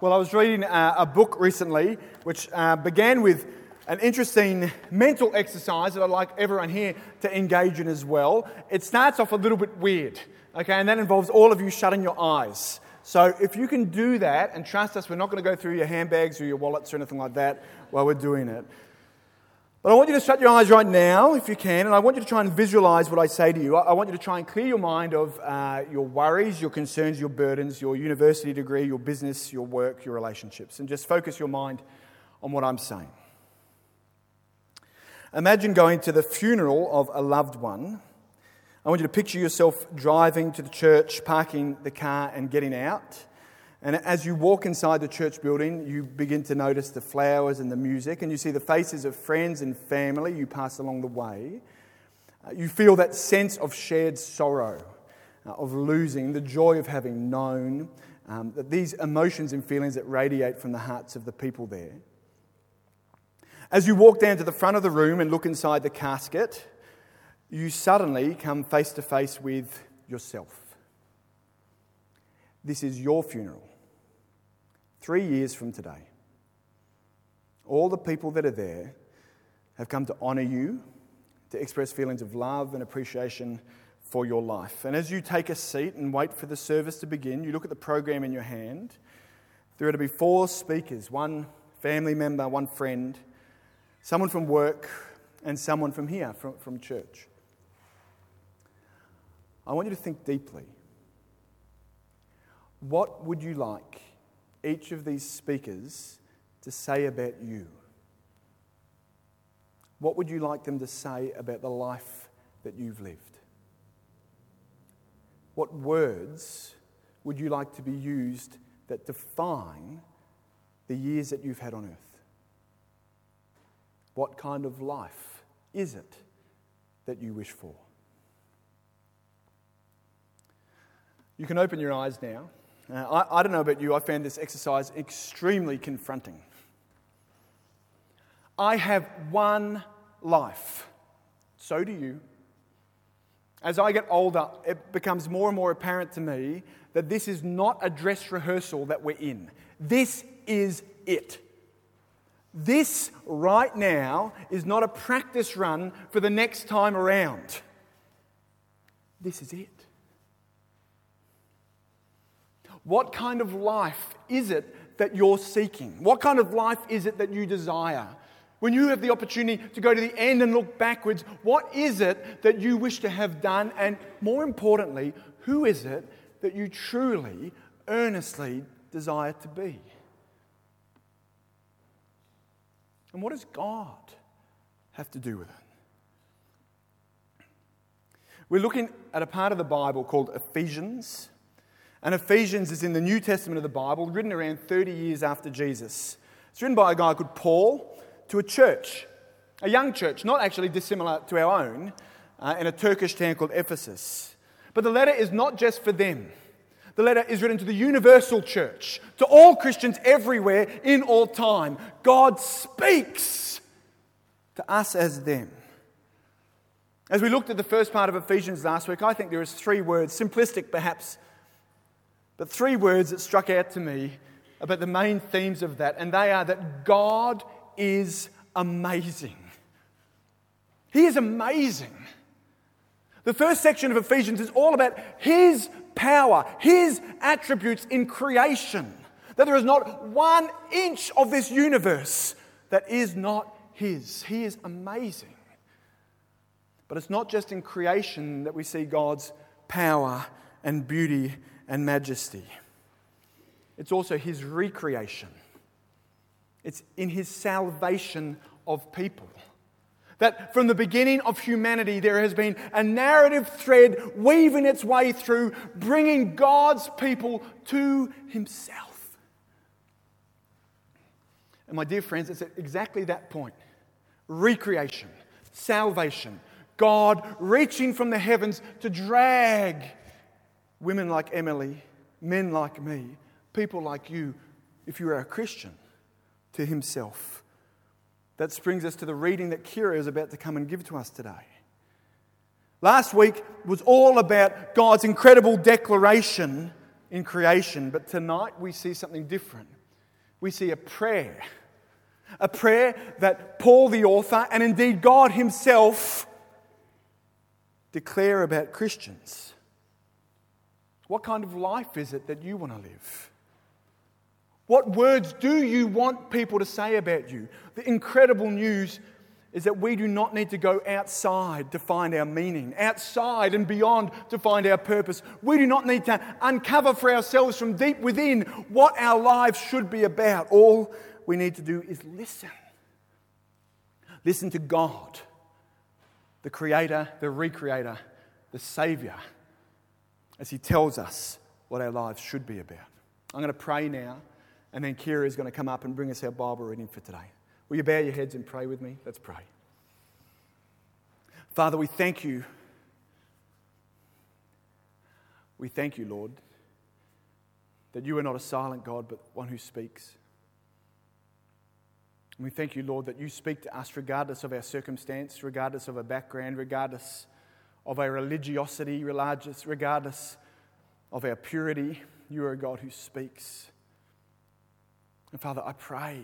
Well, I was reading uh, a book recently which uh, began with an interesting mental exercise that I'd like everyone here to engage in as well. It starts off a little bit weird, okay, and that involves all of you shutting your eyes. So if you can do that, and trust us, we're not going to go through your handbags or your wallets or anything like that while we're doing it. But I want you to shut your eyes right now, if you can, and I want you to try and visualize what I say to you. I want you to try and clear your mind of uh, your worries, your concerns, your burdens, your university degree, your business, your work, your relationships, and just focus your mind on what I'm saying. Imagine going to the funeral of a loved one. I want you to picture yourself driving to the church, parking the car, and getting out. And as you walk inside the church building, you begin to notice the flowers and the music, and you see the faces of friends and family you pass along the way. Uh, you feel that sense of shared sorrow, uh, of losing, the joy of having known, um, that these emotions and feelings that radiate from the hearts of the people there. As you walk down to the front of the room and look inside the casket, you suddenly come face to face with yourself. This is your funeral three years from today, all the people that are there have come to honour you, to express feelings of love and appreciation for your life. And as you take a seat and wait for the service to begin, you look at the program in your hand. There are to be four speakers one family member, one friend, someone from work, and someone from here, from, from church. I want you to think deeply. What would you like each of these speakers to say about you? What would you like them to say about the life that you've lived? What words would you like to be used that define the years that you've had on earth? What kind of life is it that you wish for? You can open your eyes now. Uh, I, I don't know about you, I found this exercise extremely confronting. I have one life. So do you. As I get older, it becomes more and more apparent to me that this is not a dress rehearsal that we're in. This is it. This right now is not a practice run for the next time around. This is it. What kind of life is it that you're seeking? What kind of life is it that you desire? When you have the opportunity to go to the end and look backwards, what is it that you wish to have done? And more importantly, who is it that you truly, earnestly desire to be? And what does God have to do with it? We're looking at a part of the Bible called Ephesians. And Ephesians is in the New Testament of the Bible, written around 30 years after Jesus. It's written by a guy called Paul to a church, a young church, not actually dissimilar to our own, uh, in a Turkish town called Ephesus. But the letter is not just for them. The letter is written to the universal church, to all Christians everywhere in all time. God speaks to us as them. As we looked at the first part of Ephesians last week, I think there is three words, simplistic perhaps, but three words that struck out to me about the main themes of that, and they are that God is amazing. He is amazing. The first section of Ephesians is all about His power, His attributes in creation. That there is not one inch of this universe that is not His. He is amazing. But it's not just in creation that we see God's power and beauty and majesty. It's also his recreation, it's in his salvation of people. That from the beginning of humanity, there has been a narrative thread weaving its way through, bringing God's people to himself. And my dear friends, it's at exactly that point recreation, salvation, God reaching from the heavens to drag women like Emily, men like me, people like you, if you are a Christian, to Himself. That brings us to the reading that Kira is about to come and give to us today. Last week was all about God's incredible declaration in creation, but tonight we see something different. we see a prayer. A prayer that Paul, the author, and indeed God Himself declare about Christians. What kind of life is it that you want to live? What words do you want people to say about you? The incredible news is that we do not need to go outside to find our meaning, outside and beyond to find our purpose. We do not need to uncover for ourselves from deep within what our lives should be about. All we need to do is listen. Listen to God, the Creator, the Recreator, the Savior, as He tells us what our lives should be about. I'm going to pray now, and then Kira is going to come up and bring us our Bible reading for today. Will you bow your heads and pray with me? Let's pray. Father, we thank you. We thank you, Lord, that you are not a silent God, but one who speaks. And we thank you, Lord, that you speak to us regardless of our circumstance, regardless of our background, regardless of our religiosity, regardless of our purity. You are a God who speaks. And Father, I pray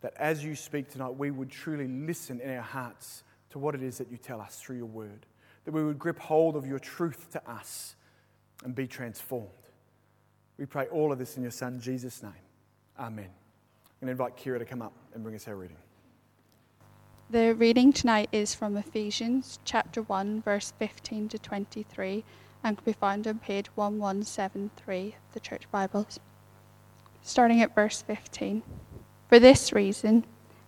that as you speak tonight, we would truly listen in our hearts to what it is that you tell us through your word, that we would grip hold of your truth to us and be transformed. We pray all of this in your Son, Jesus' name. Amen. I'm going to invite Kira to come up and bring us our reading. The reading tonight is from Ephesians chapter 1, verse 15 to 23, and can be found on page 1173 of the Church Bibles. Starting at verse 15. For this reason,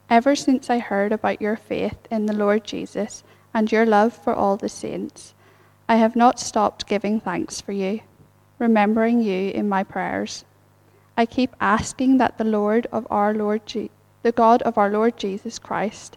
ever since I heard about your faith in the Lord Jesus and your love for all the saints, I have not stopped giving thanks for you, remembering you in my prayers. I keep asking that the Lord of our Lord Je- the God of our Lord Jesus Christ,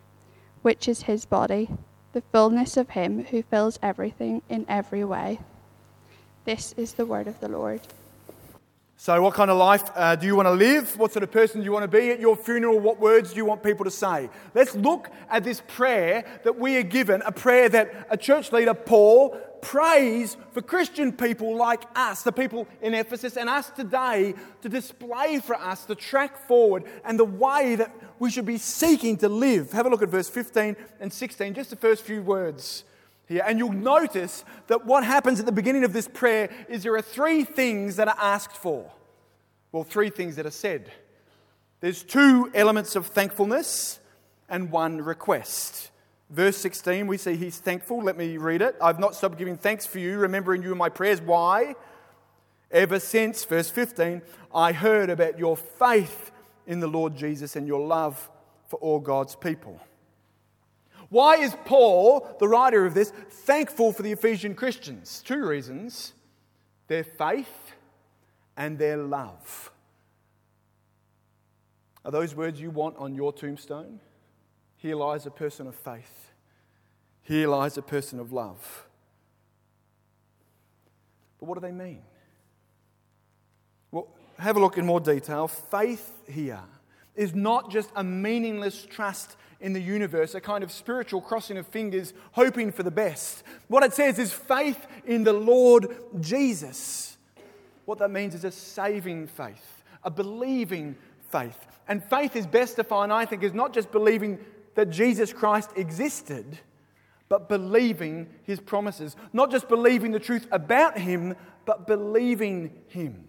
which is his body, the fullness of him who fills everything in every way. This is the word of the Lord. So, what kind of life uh, do you want to live? What sort of person do you want to be at your funeral? What words do you want people to say? Let's look at this prayer that we are given, a prayer that a church leader, Paul, prays for Christian people like us, the people in Ephesus and us today, to display for us the track forward and the way that we should be seeking to live. Have a look at verse 15 and 16, just the first few words here. And you'll notice that what happens at the beginning of this prayer is there are three things that are asked for. Well, three things that are said. There's two elements of thankfulness and one request. Verse 16, we see he's thankful. Let me read it. I've not stopped giving thanks for you, remembering you in my prayers. Why? Ever since, verse 15, I heard about your faith in the Lord Jesus and your love for all God's people. Why is Paul, the writer of this, thankful for the Ephesian Christians? Two reasons their faith and their love. Are those words you want on your tombstone? Here lies a person of faith. Here lies a person of love. But what do they mean? Well, have a look in more detail. Faith here is not just a meaningless trust in the universe, a kind of spiritual crossing of fingers, hoping for the best. What it says is faith in the Lord Jesus. What that means is a saving faith, a believing faith. And faith is best defined, I think, as not just believing that Jesus Christ existed, but believing his promises. Not just believing the truth about him, but believing him.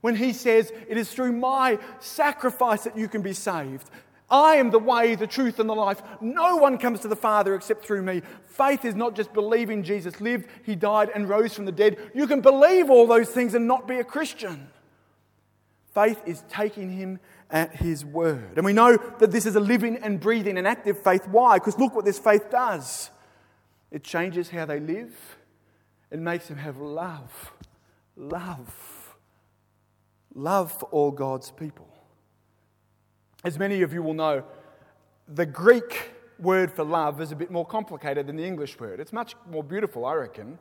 When he says, It is through my sacrifice that you can be saved, I am the way, the truth, and the life. No one comes to the Father except through me. Faith is not just believing Jesus lived, he died, and rose from the dead. You can believe all those things and not be a Christian. Faith is taking him at his word. And we know that this is a living and breathing and active faith. Why? Because look what this faith does it changes how they live, it makes them have love. Love. Love for all God's people. As many of you will know, the Greek word for love is a bit more complicated than the English word. It's much more beautiful, I reckon.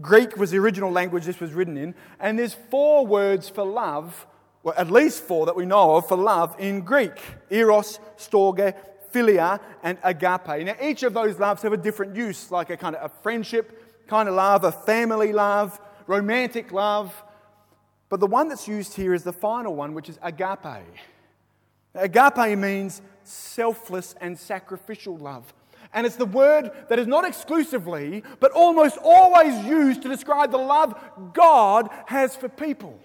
Greek was the original language this was written in, and there's four words for love, well, at least four that we know of for love in Greek eros, storge, philia, and agape. Now, each of those loves have a different use, like a kind of a friendship kind of love, a family love, romantic love. But the one that's used here is the final one, which is agape. Agape means selfless and sacrificial love. And it's the word that is not exclusively, but almost always used to describe the love God has for people.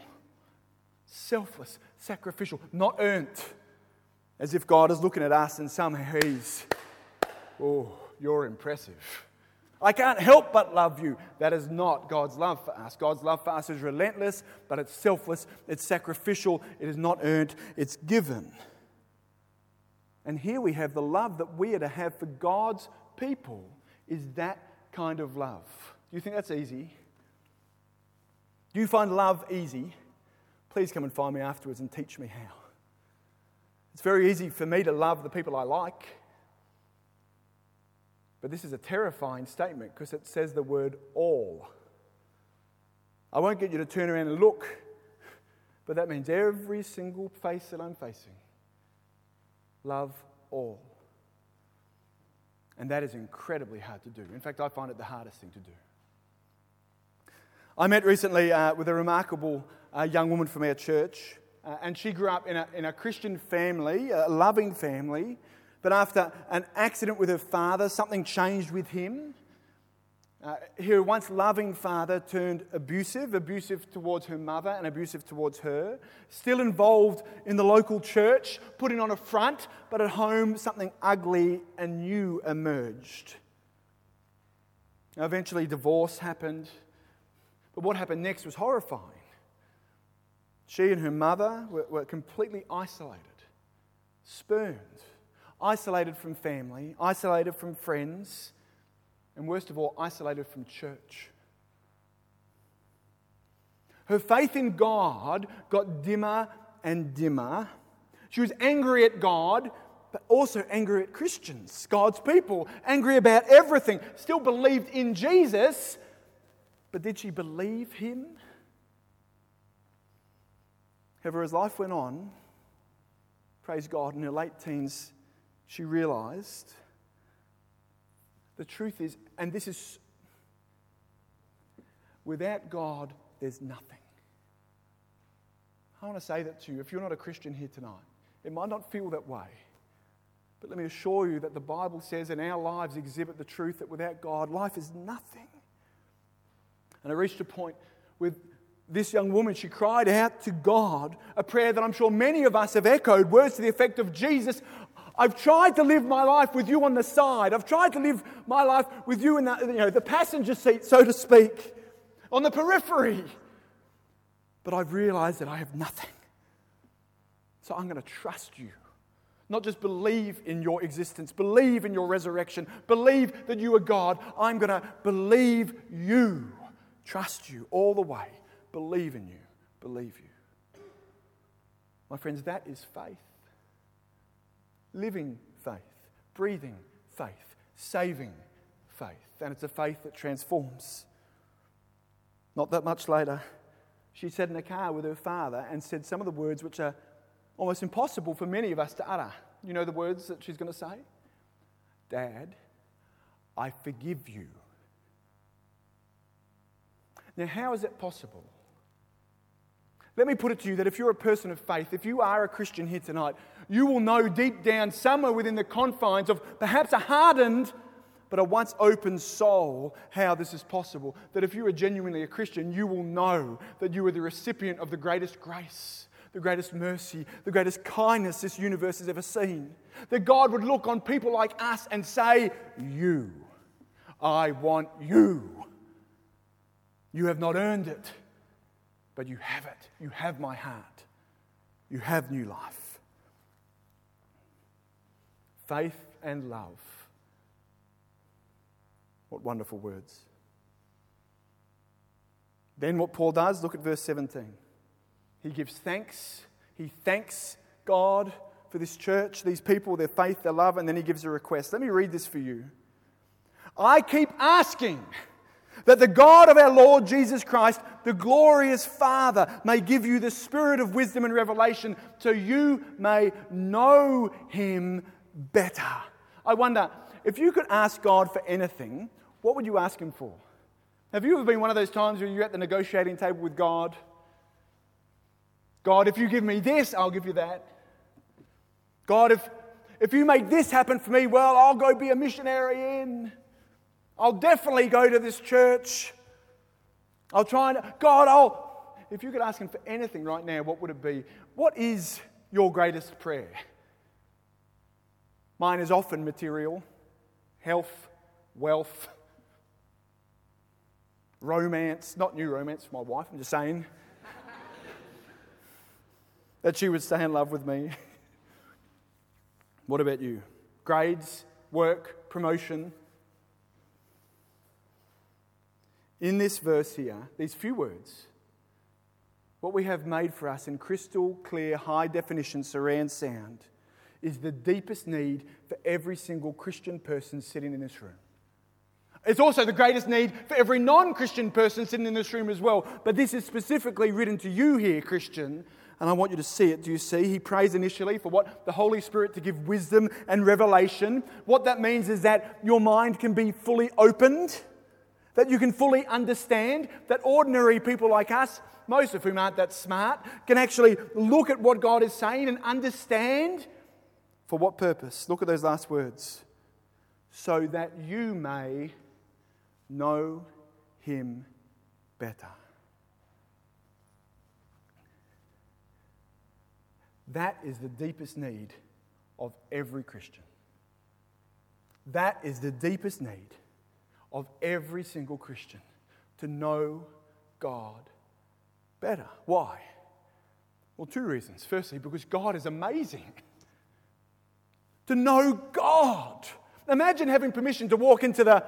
Selfless, sacrificial, not earned. As if God is looking at us and somehow He's, oh, you're impressive. I can't help but love you. That is not God's love for us. God's love for us is relentless, but it's selfless, it's sacrificial, it is not earned, it's given. And here we have the love that we are to have for God's people is that kind of love. Do you think that's easy? Do you find love easy? Please come and find me afterwards and teach me how. It's very easy for me to love the people I like. But this is a terrifying statement because it says the word all. I won't get you to turn around and look, but that means every single face that I'm facing love all. And that is incredibly hard to do. In fact, I find it the hardest thing to do. I met recently uh, with a remarkable uh, young woman from our church, uh, and she grew up in a, in a Christian family, a loving family. But after an accident with her father, something changed with him. Uh, her once loving father turned abusive, abusive towards her mother and abusive towards her. Still involved in the local church, putting on a front, but at home something ugly and new emerged. Now, eventually, divorce happened. But what happened next was horrifying. She and her mother were, were completely isolated, spurned, isolated from family, isolated from friends and worst of all, isolated from church. Her faith in God got dimmer and dimmer. She was angry at God, but also angry at Christians, God's people, angry about everything. Still believed in Jesus, but did she believe him? However, as life went on, praise God, in her late teens, she realized the truth is, and this is without God, there's nothing. I want to say that to you. If you're not a Christian here tonight, it might not feel that way. But let me assure you that the Bible says, and our lives exhibit the truth that without God, life is nothing. And I reached a point with this young woman, she cried out to God a prayer that I'm sure many of us have echoed, words to the effect of Jesus, I've tried to live my life with you on the side. I've tried to live my life with you in the, you know, the passenger seat, so to speak, on the periphery. But I've realized that I have nothing. So I'm going to trust you. Not just believe in your existence, believe in your resurrection, believe that you are God. I'm going to believe you, trust you all the way, believe in you, believe you. My friends, that is faith living faith, breathing faith, saving faith. And it's a faith that transforms. Not that much later, she sat in a car with her father and said some of the words which are almost impossible for many of us to utter. You know the words that she's going to say? Dad, I forgive you. Now, how is that possible? Let me put it to you that if you're a person of faith, if you are a Christian here tonight, you will know deep down, somewhere within the confines of perhaps a hardened but a once open soul, how this is possible. That if you are genuinely a Christian, you will know that you are the recipient of the greatest grace, the greatest mercy, the greatest kindness this universe has ever seen. That God would look on people like us and say, You, I want you. You have not earned it, but you have it. You have my heart. You have new life. Faith and love. What wonderful words. Then, what Paul does, look at verse 17. He gives thanks. He thanks God for this church, these people, their faith, their love, and then he gives a request. Let me read this for you. I keep asking that the God of our Lord Jesus Christ, the glorious Father, may give you the spirit of wisdom and revelation so you may know him better. I wonder if you could ask God for anything, what would you ask him for? Have you ever been one of those times where you're at the negotiating table with God? God, if you give me this, I'll give you that. God, if, if you make this happen for me, well, I'll go be a missionary in. I'll definitely go to this church. I'll try and, God, I'll, if you could ask Him for anything right now, what would it be? What is your greatest prayer? Mine is often material, health, wealth, romance, not new romance for my wife, I'm just saying that she would stay in love with me. what about you? Grades, work, promotion. In this verse here, these few words, what we have made for us in crystal clear, high definition surround sound is the deepest need for every single Christian person sitting in this room. It's also the greatest need for every non Christian person sitting in this room as well. But this is specifically written to you here, Christian, and I want you to see it. Do you see? He prays initially for what? The Holy Spirit to give wisdom and revelation. What that means is that your mind can be fully opened, that you can fully understand, that ordinary people like us, most of whom aren't that smart, can actually look at what God is saying and understand for what purpose. Look at those last words. So that you may know him better. That is the deepest need of every Christian. That is the deepest need of every single Christian to know God better. Why? Well, two reasons. Firstly, because God is amazing. To know God. Imagine having permission to walk into the,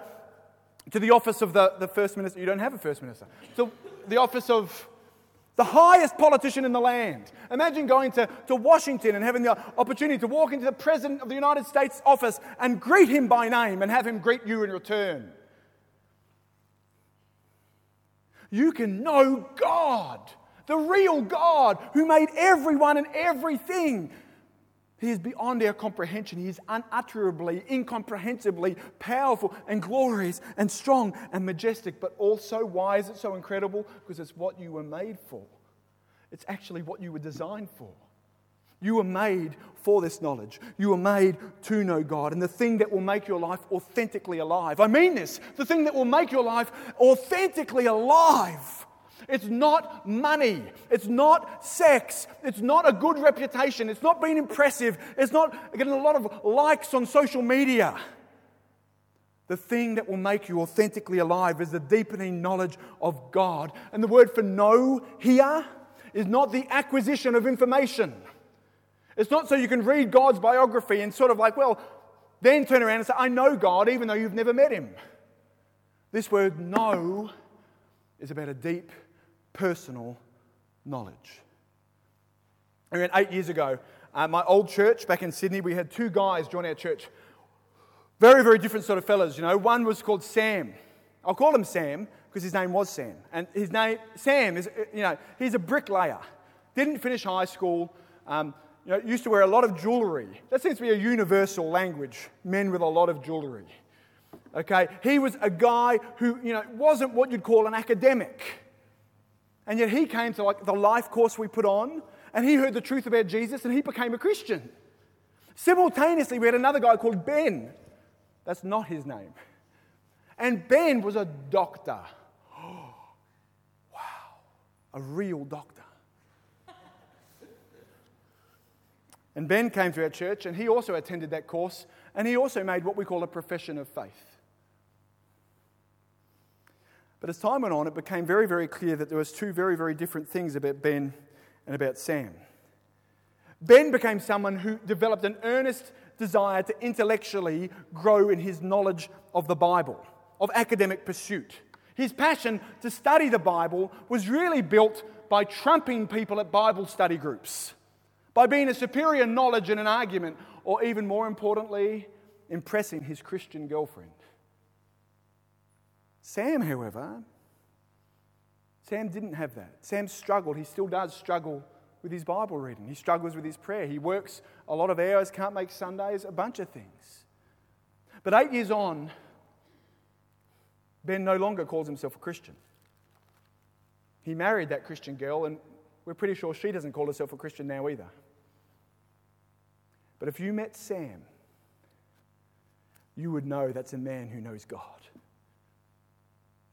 to the office of the, the First Minister. You don't have a First Minister. So, the office of the highest politician in the land. Imagine going to, to Washington and having the opportunity to walk into the President of the United States office and greet him by name and have him greet you in return. You can know God, the real God who made everyone and everything. He is beyond our comprehension. He is unutterably, incomprehensibly powerful and glorious and strong and majestic. But also, why is it so incredible? Because it's what you were made for. It's actually what you were designed for. You were made for this knowledge. You were made to know God. And the thing that will make your life authentically alive, I mean this, the thing that will make your life authentically alive it's not money. It's not sex. It's not a good reputation. It's not being impressive. It's not getting a lot of likes on social media. The thing that will make you authentically alive is the deepening knowledge of God. And the word for know here is not the acquisition of information. It's not so you can read God's biography and sort of like, well, then turn around and say, I know God, even though you've never met him. This word know is about a deep personal knowledge. Around eight years ago, uh, my old church back in Sydney, we had two guys join our church. Very, very different sort of fellas, you know. One was called Sam. I'll call him Sam because his name was Sam. And his name, Sam, is, you know, he's a bricklayer. Didn't finish high school. Um, you know, used to wear a lot of jewellery. That seems to be a universal language, men with a lot of jewellery. Okay, he was a guy who, you know, wasn't what you'd call an academic. And yet he came to like the life course we put on and he heard the truth about Jesus and he became a Christian. Simultaneously, we had another guy called Ben. That's not his name. And Ben was a doctor. wow, a real doctor. And Ben came to our church and he also attended that course and he also made what we call a profession of faith. But as time went on, it became very, very clear that there was two very, very different things about Ben and about Sam. Ben became someone who developed an earnest desire to intellectually grow in his knowledge of the Bible, of academic pursuit. His passion to study the Bible was really built by trumping people at Bible study groups, by being a superior knowledge in an argument, or even more importantly, impressing his Christian girlfriend. Sam, however, Sam didn't have that. Sam struggled. He still does struggle with his Bible reading. He struggles with his prayer. He works a lot of hours, can't make Sundays, a bunch of things. But eight years on, Ben no longer calls himself a Christian. He married that Christian girl, and we're pretty sure she doesn't call herself a Christian now either. But if you met Sam, you would know that's a man who knows God.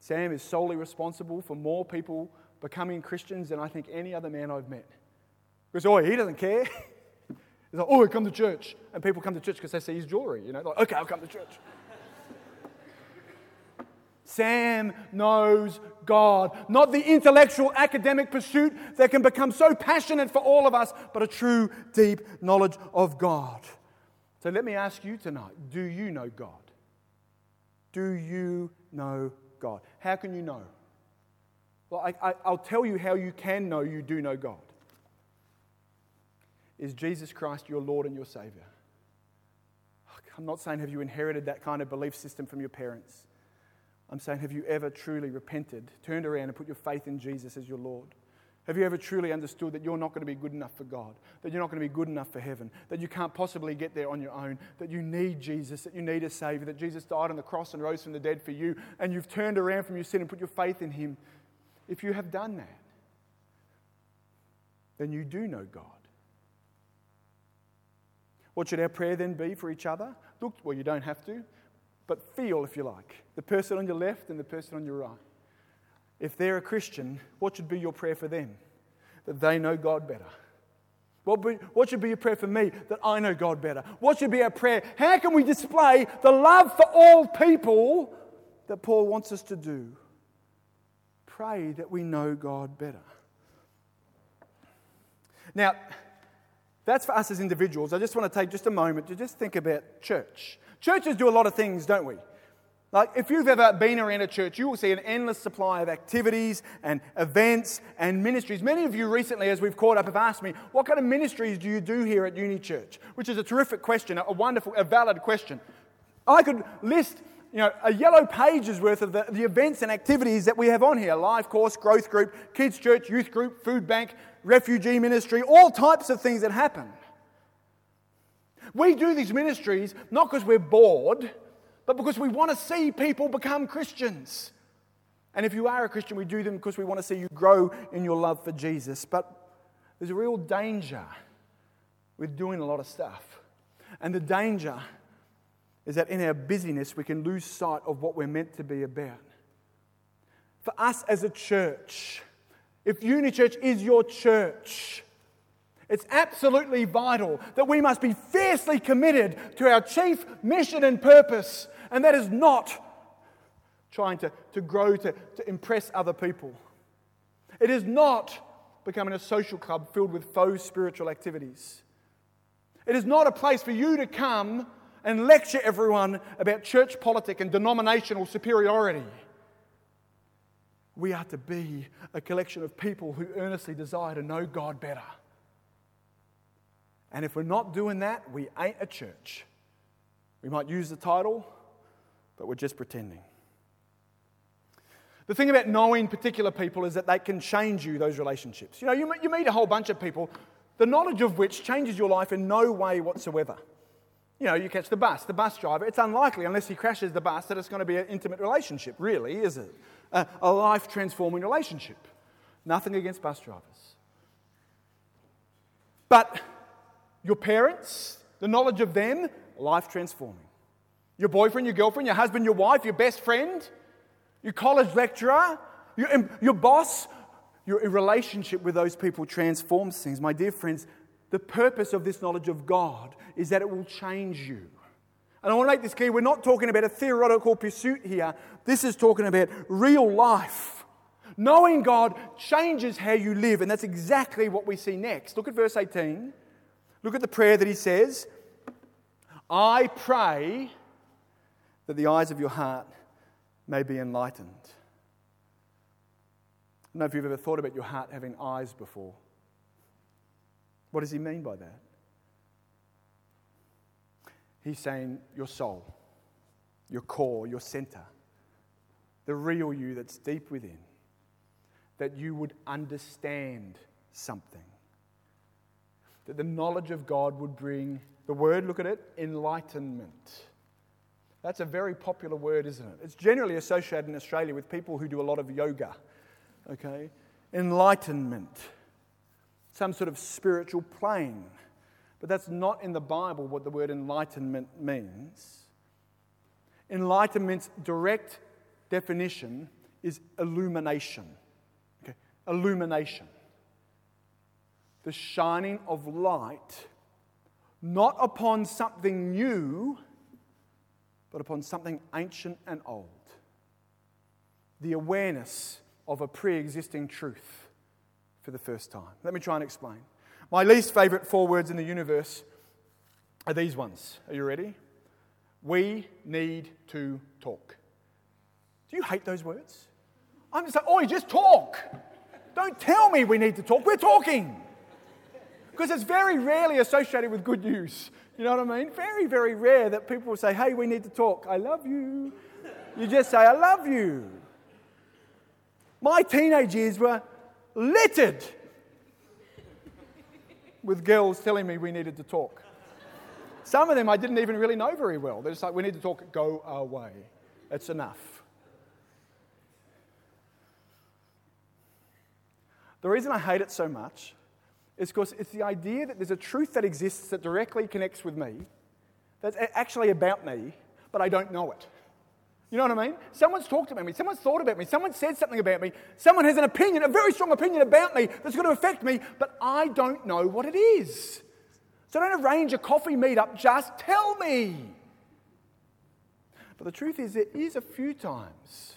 Sam is solely responsible for more people becoming Christians than I think any other man I've met. Because, oh, he doesn't care. He's like, oh, I come to church. And people come to church because they see his jewelry. You know, like, okay, I'll come to church. Sam knows God. Not the intellectual academic pursuit that can become so passionate for all of us, but a true, deep knowledge of God. So let me ask you tonight do you know God? Do you know God? How can you know? Well, I, will tell you how you can know you do know God. Is Jesus Christ your Lord and your Savior? I'm not saying have you inherited that kind of belief system from your parents. I'm saying have you ever truly repented, turned around, and put your faith in Jesus as your Lord? Have you ever truly understood that you're not going to be good enough for God, that you're not going to be good enough for heaven, that you can't possibly get there on your own, that you need Jesus, that you need a Savior, that Jesus died on the cross and rose from the dead for you, and you've turned around from your sin and put your faith in Him? If you have done that, then you do know God. What should our prayer then be for each other? Look, well, you don't have to, but feel, if you like, the person on your left and the person on your right. If they're a Christian, what should be your prayer for them? That they know God better. What, be, what should be your prayer for me? That I know God better. What should be our prayer? How can we display the love for all people that Paul wants us to do? Pray that we know God better. Now, that's for us as individuals. I just want to take just a moment to just think about church. Churches do a lot of things, don't we? Like, if you've ever been around a church, you will see an endless supply of activities and events and ministries. Many of you recently, as we've caught up, have asked me, What kind of ministries do you do here at Uni Church? Which is a terrific question, a wonderful, a valid question. I could list you know, a yellow page's worth of the, the events and activities that we have on here life course, growth group, kids' church, youth group, food bank, refugee ministry, all types of things that happen. We do these ministries not because we're bored, but because we want to see people become Christians. And if you are a Christian, we do them because we want to see you grow in your love for Jesus. But there's a real danger with doing a lot of stuff. And the danger is that in our busyness, we can lose sight of what we're meant to be about. For us as a church, if Uni Church is your church, it's absolutely vital that we must be fiercely committed to our chief mission and purpose, and that is not trying to, to grow to, to impress other people. It is not becoming a social club filled with faux spiritual activities. It is not a place for you to come and lecture everyone about church politic and denominational superiority. We are to be a collection of people who earnestly desire to know God better. And if we're not doing that, we ain't a church. We might use the title, but we're just pretending. The thing about knowing particular people is that they can change you, those relationships. You know, you, you meet a whole bunch of people, the knowledge of which changes your life in no way whatsoever. You know, you catch the bus, the bus driver, it's unlikely, unless he crashes the bus, that it's going to be an intimate relationship, really, is it? A, a life transforming relationship. Nothing against bus drivers. But your parents, the knowledge of them, life transforming. Your boyfriend, your girlfriend, your husband, your wife, your best friend, your college lecturer, your, your boss, your relationship with those people transforms things. My dear friends, the purpose of this knowledge of God is that it will change you. And I want to make this clear we're not talking about a theoretical pursuit here. This is talking about real life. Knowing God changes how you live, and that's exactly what we see next. Look at verse 18. Look at the prayer that he says I pray that the eyes of your heart may be enlightened. I don't know if you've ever thought about your heart having eyes before. What does he mean by that? He's saying your soul, your core, your center, the real you that's deep within, that you would understand something. That the knowledge of God would bring, the word, look at it, enlightenment. That's a very popular word, isn't it? It's generally associated in Australia with people who do a lot of yoga. Okay? Enlightenment some sort of spiritual plane. But that's not in the Bible what the word enlightenment means. Enlightenment's direct definition is illumination. Okay? Illumination. The shining of light, not upon something new, but upon something ancient and old. The awareness of a pre existing truth for the first time. Let me try and explain. My least favorite four words in the universe are these ones. Are you ready? We need to talk. Do you hate those words? I'm just like, oh, you just talk. Don't tell me we need to talk. We're talking. Because it's very rarely associated with good news. You know what I mean? Very, very rare that people will say, hey, we need to talk. I love you. You just say, I love you. My teenage years were littered with girls telling me we needed to talk. Some of them I didn't even really know very well. They're just like, we need to talk, go away. It's enough. The reason I hate it so much is because it's the idea that there's a truth that exists that directly connects with me, that's actually about me, but I don't know it. You know what I mean? Someone's talked about me, someone's thought about me, someone said something about me, someone has an opinion, a very strong opinion about me that's going to affect me, but I don't know what it is. So don't arrange a coffee meetup, just tell me. But the truth is, there is a few times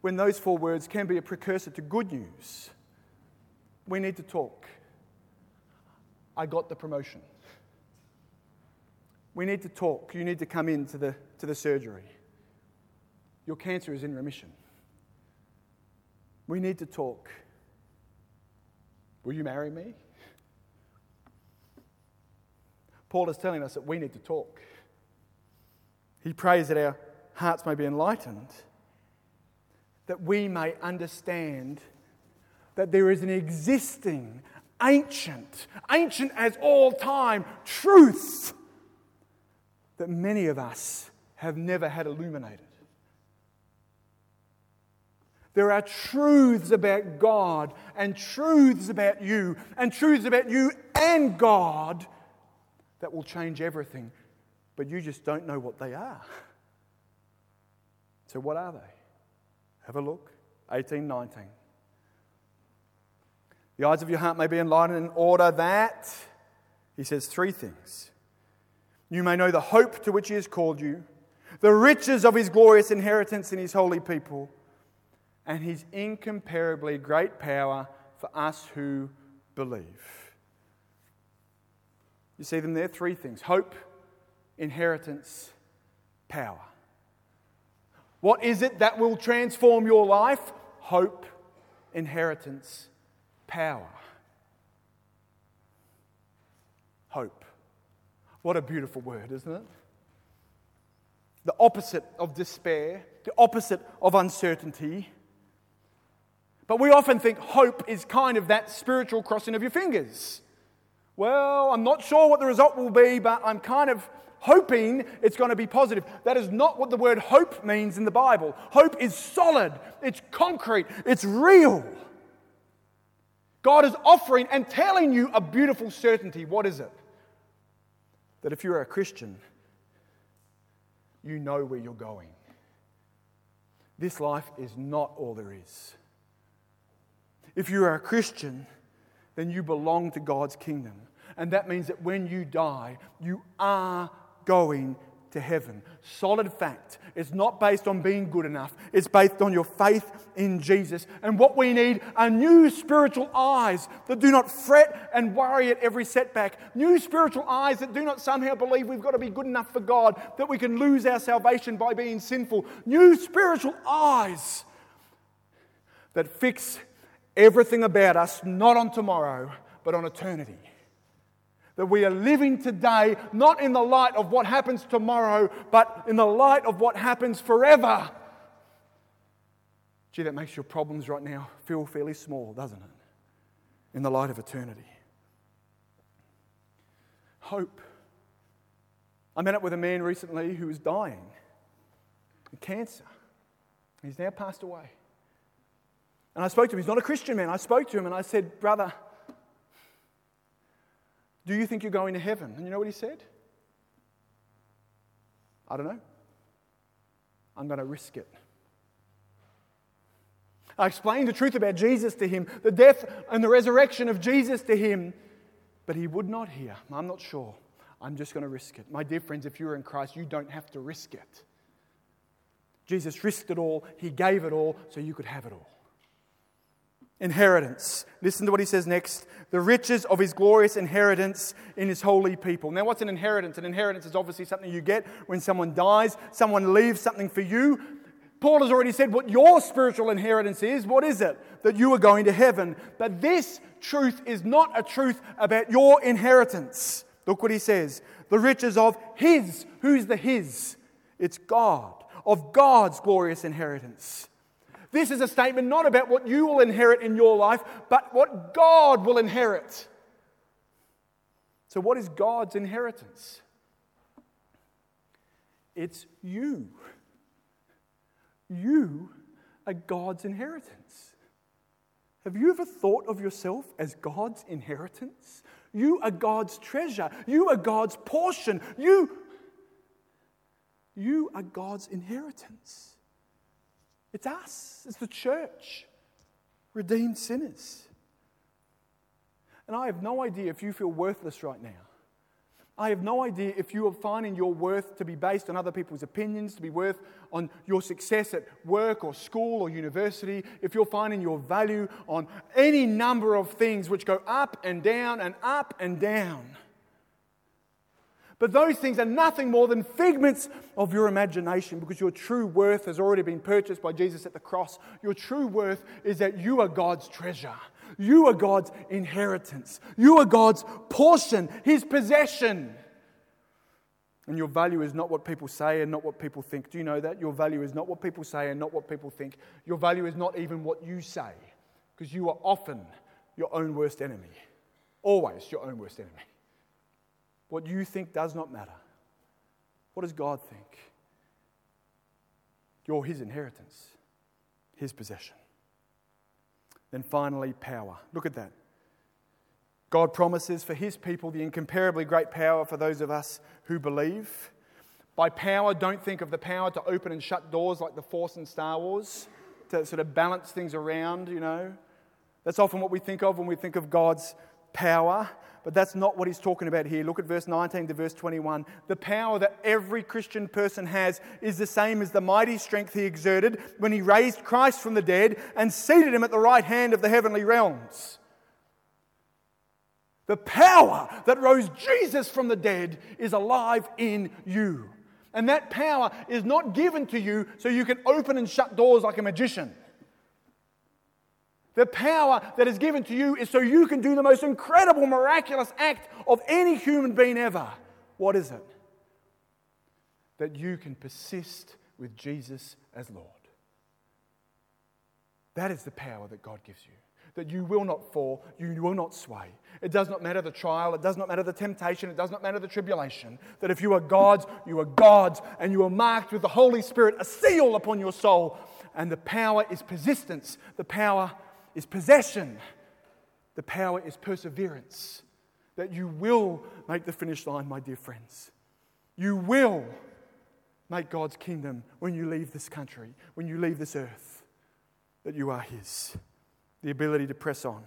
when those four words can be a precursor to good news. We need to talk. I got the promotion. We need to talk. You need to come into the to the surgery. Your cancer is in remission. We need to talk. Will you marry me? Paul is telling us that we need to talk. He prays that our hearts may be enlightened, that we may understand that there is an existing, ancient, ancient as all time truth that many of us have never had illuminated. There are truths about God and truths about you and truths about you and God that will change everything, but you just don't know what they are. So, what are they? Have a look. 18, 19. The eyes of your heart may be enlightened in order that, he says three things. You may know the hope to which he has called you the riches of his glorious inheritance in his holy people, and his incomparably great power for us who believe. You see them there? Three things hope, inheritance, power. What is it that will transform your life? Hope, inheritance, power. Hope. What a beautiful word, isn't it? The opposite of despair, the opposite of uncertainty. But we often think hope is kind of that spiritual crossing of your fingers. Well, I'm not sure what the result will be, but I'm kind of hoping it's going to be positive. That is not what the word hope means in the Bible. Hope is solid, it's concrete, it's real. God is offering and telling you a beautiful certainty. What is it? That if you're a Christian, you know where you're going. This life is not all there is. If you are a Christian, then you belong to God's kingdom. And that means that when you die, you are going to heaven. Solid fact. It's not based on being good enough, it's based on your faith in Jesus. And what we need are new spiritual eyes that do not fret and worry at every setback. New spiritual eyes that do not somehow believe we've got to be good enough for God, that we can lose our salvation by being sinful. New spiritual eyes that fix everything about us not on tomorrow, but on eternity. That we are living today not in the light of what happens tomorrow, but in the light of what happens forever. Gee, that makes your problems right now feel fairly small, doesn't it? In the light of eternity. Hope. I met up with a man recently who was dying of cancer. He's now passed away. And I spoke to him. He's not a Christian man. I spoke to him and I said, Brother, do you think you're going to heaven? And you know what he said? I don't know. I'm going to risk it. I explained the truth about Jesus to him, the death and the resurrection of Jesus to him, but he would not hear. I'm not sure. I'm just going to risk it. My dear friends, if you're in Christ, you don't have to risk it. Jesus risked it all, he gave it all so you could have it all inheritance. Listen to what he says next the riches of his glorious inheritance in his holy people. Now, what's an inheritance? An inheritance is obviously something you get when someone dies, someone leaves something for you. Paul has already said what your spiritual inheritance is. What is it? That you are going to heaven. But this truth is not a truth about your inheritance. Look what he says the riches of his. Who's the his? It's God, of God's glorious inheritance. This is a statement not about what you will inherit in your life, but what God will inherit. So, what is God's inheritance? It's you. You are God's inheritance. Have you ever thought of yourself as God's inheritance? You are God's treasure. You are God's portion. You, you are God's inheritance. It's us, it's the church, redeemed sinners. And I have no idea if you feel worthless right now. I have no idea if you are finding your worth to be based on other people's opinions, to be worth on your success at work or school or university, if you're finding your value on any number of things which go up and down and up and down. But those things are nothing more than figments of your imagination because your true worth has already been purchased by Jesus at the cross. Your true worth is that you are God's treasure. You are God's inheritance. You are God's portion, His possession. And your value is not what people say and not what people think. Do you know that? Your value is not what people say and not what people think. Your value is not even what you say because you are often your own worst enemy. Always your own worst enemy. What you think does not matter. What does God think? You're His inheritance, His possession. Then finally, power. Look at that. God promises for His people the incomparably great power for those of us who believe. By power, don't think of the power to open and shut doors like the Force in Star Wars, to sort of balance things around, you know. That's often what we think of when we think of God's power. But that's not what he's talking about here. Look at verse 19 to verse 21. The power that every Christian person has is the same as the mighty strength he exerted when he raised Christ from the dead and seated him at the right hand of the heavenly realms. The power that rose Jesus from the dead is alive in you. And that power is not given to you so you can open and shut doors like a magician. The power that is given to you is so you can do the most incredible, miraculous act of any human being ever. What is it? That you can persist with Jesus as Lord. That is the power that God gives you. That you will not fall, you will not sway. It does not matter the trial, it does not matter the temptation, it does not matter the tribulation. That if you are God's, you are God's, and you are marked with the Holy Spirit, a seal upon your soul. And the power is persistence. The power is possession, the power is perseverance. That you will make the finish line, my dear friends. You will make God's kingdom when you leave this country, when you leave this earth, that you are His. The ability to press on.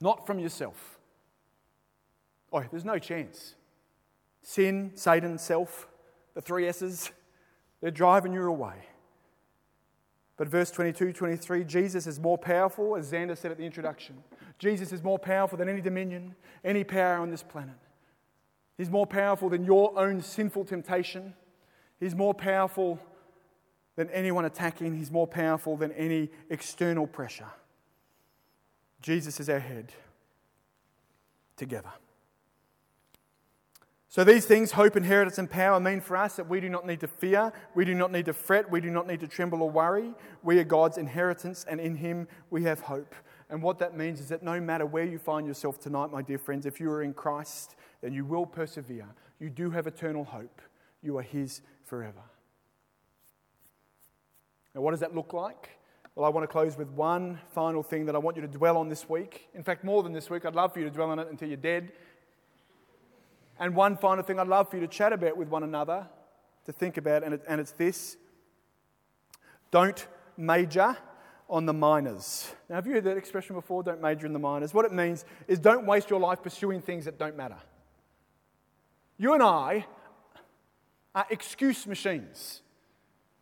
not from yourself. Oh, there's no chance. Sin, Satan, self, the three S's, they're driving you away. But verse 22, 23, Jesus is more powerful, as Xander said at the introduction. Jesus is more powerful than any dominion, any power on this planet. He's more powerful than your own sinful temptation. He's more powerful than anyone attacking. He's more powerful than any external pressure. Jesus is our head together. So, these things, hope, inheritance, and power, mean for us that we do not need to fear, we do not need to fret, we do not need to tremble or worry. We are God's inheritance, and in Him we have hope. And what that means is that no matter where you find yourself tonight, my dear friends, if you are in Christ, then you will persevere. You do have eternal hope. You are His forever. Now, what does that look like? Well, I want to close with one final thing that I want you to dwell on this week. In fact, more than this week, I'd love for you to dwell on it until you're dead. And one final thing I'd love for you to chat about with one another, to think about, and, it, and it's this don't major on the minors. Now, have you heard that expression before? Don't major in the minors. What it means is don't waste your life pursuing things that don't matter. You and I are excuse machines.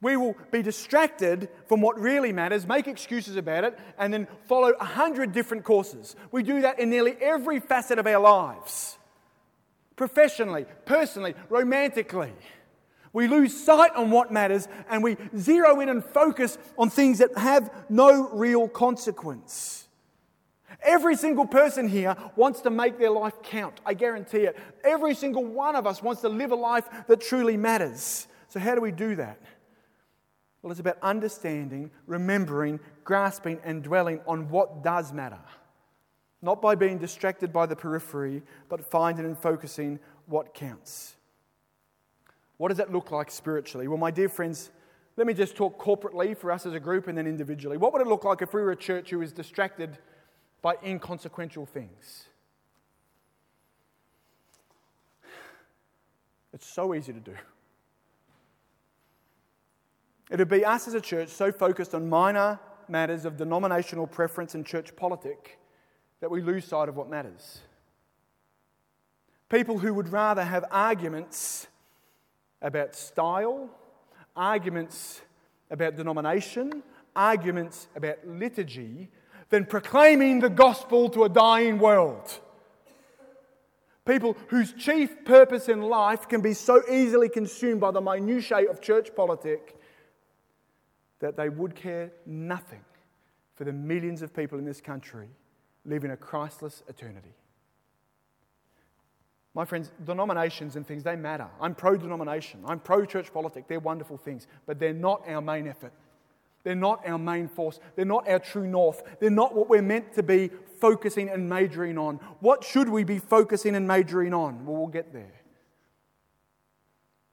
We will be distracted from what really matters, make excuses about it, and then follow a hundred different courses. We do that in nearly every facet of our lives professionally, personally, romantically. We lose sight on what matters and we zero in and focus on things that have no real consequence. Every single person here wants to make their life count. I guarantee it. Every single one of us wants to live a life that truly matters. So, how do we do that? Well, it's about understanding, remembering, grasping, and dwelling on what does matter. Not by being distracted by the periphery, but finding and focusing what counts. What does that look like spiritually? Well, my dear friends, let me just talk corporately for us as a group and then individually. What would it look like if we were a church who was distracted by inconsequential things? It's so easy to do. It would be us as a church so focused on minor matters of denominational preference and church politic that we lose sight of what matters. People who would rather have arguments about style, arguments about denomination, arguments about liturgy, than proclaiming the gospel to a dying world. People whose chief purpose in life can be so easily consumed by the minutiae of church politic that they would care nothing for the millions of people in this country living a Christless eternity. My friends, denominations and things, they matter. I'm pro denomination, I'm pro church politics. They're wonderful things, but they're not our main effort. They're not our main force. They're not our true north. They're not what we're meant to be focusing and majoring on. What should we be focusing and majoring on? Well, we'll get there.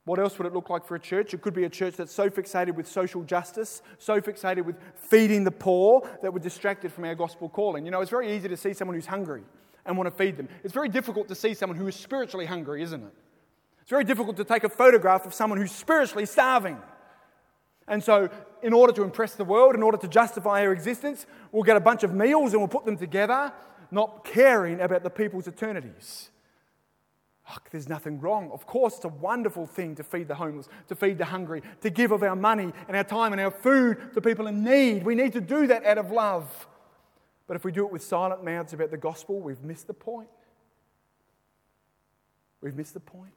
What else would it look like for a church? It could be a church that's so fixated with social justice, so fixated with feeding the poor that we're distracted from our gospel calling. You know, it's very easy to see someone who's hungry and want to feed them. It's very difficult to see someone who is spiritually hungry, isn't it? It's very difficult to take a photograph of someone who's spiritually starving. And so, in order to impress the world, in order to justify our existence, we'll get a bunch of meals and we'll put them together, not caring about the people's eternities. There's nothing wrong. Of course, it's a wonderful thing to feed the homeless, to feed the hungry, to give of our money and our time and our food to people in need. We need to do that out of love. But if we do it with silent mouths about the gospel, we've missed the point. We've missed the point.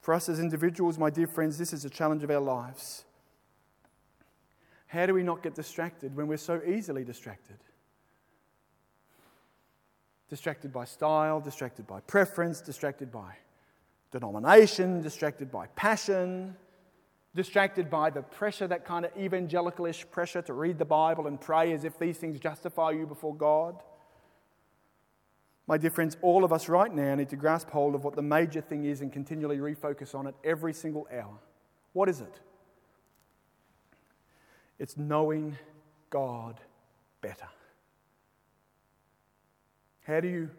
For us as individuals, my dear friends, this is a challenge of our lives. How do we not get distracted when we're so easily distracted? Distracted by style, distracted by preference, distracted by denomination, distracted by passion, distracted by the pressure, that kind of evangelicalish pressure to read the Bible and pray as if these things justify you before God. My dear friends, all of us right now need to grasp hold of what the major thing is and continually refocus on it every single hour. What is it? It's knowing God better. How do you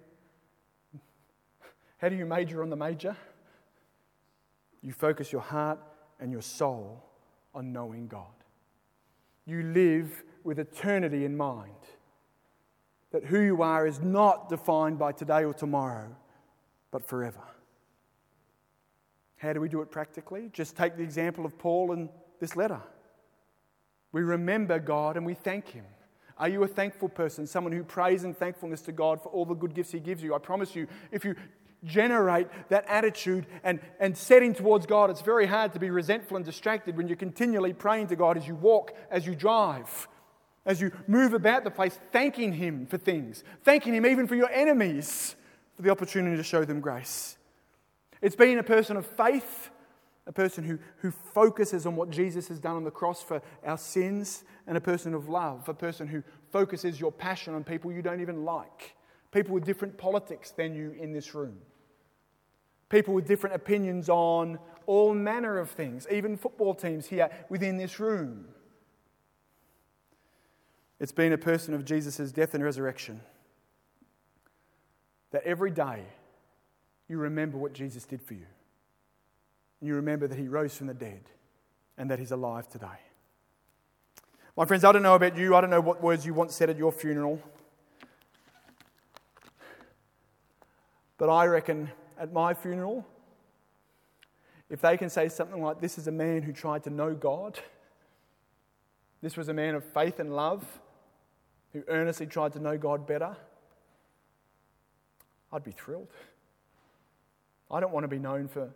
how do you major on the major? You focus your heart and your soul on knowing God. You live with eternity in mind. that who you are is not defined by today or tomorrow, but forever. How do we do it practically? Just take the example of Paul in this letter. We remember God and we thank Him. Are you a thankful person? Someone who prays in thankfulness to God for all the good gifts He gives you? I promise you, if you generate that attitude and, and setting towards God, it's very hard to be resentful and distracted when you're continually praying to God as you walk, as you drive, as you move about the place, thanking Him for things, thanking Him even for your enemies for the opportunity to show them grace. It's being a person of faith a person who, who focuses on what Jesus has done on the cross for our sins, and a person of love, a person who focuses your passion on people you don't even like, people with different politics than you in this room, people with different opinions on all manner of things, even football teams here within this room. It's been a person of Jesus' death and resurrection. That every day you remember what Jesus did for you and you remember that he rose from the dead and that he's alive today. My friends, I don't know about you. I don't know what words you want said at your funeral. But I reckon at my funeral, if they can say something like, This is a man who tried to know God, this was a man of faith and love who earnestly tried to know God better, I'd be thrilled. I don't want to be known for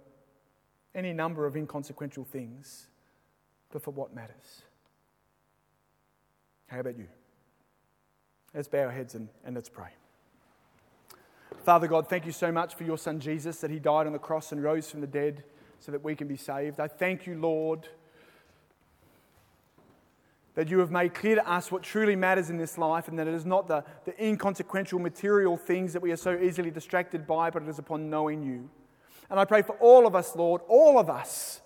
any number of inconsequential things, but for what matters. How about you? Let's bow our heads and, and let's pray. Father God, thank you so much for your Son Jesus, that he died on the cross and rose from the dead so that we can be saved. I thank you, Lord, that you have made clear to us what truly matters in this life and that it is not the, the inconsequential material things that we are so easily distracted by, but it is upon knowing you. And I pray for all of us, Lord, all of us,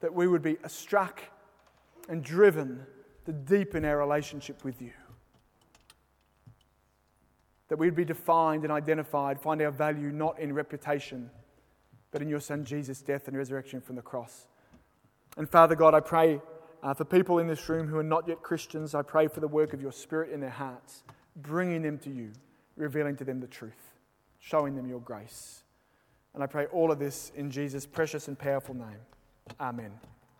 that we would be struck and driven to deepen our relationship with you. That we'd be defined and identified, find our value not in reputation, but in your Son Jesus' death and resurrection from the cross. And Father God, I pray uh, for people in this room who are not yet Christians, I pray for the work of your Spirit in their hearts, bringing them to you, revealing to them the truth, showing them your grace. And I pray all of this in Jesus' precious and powerful name. Amen.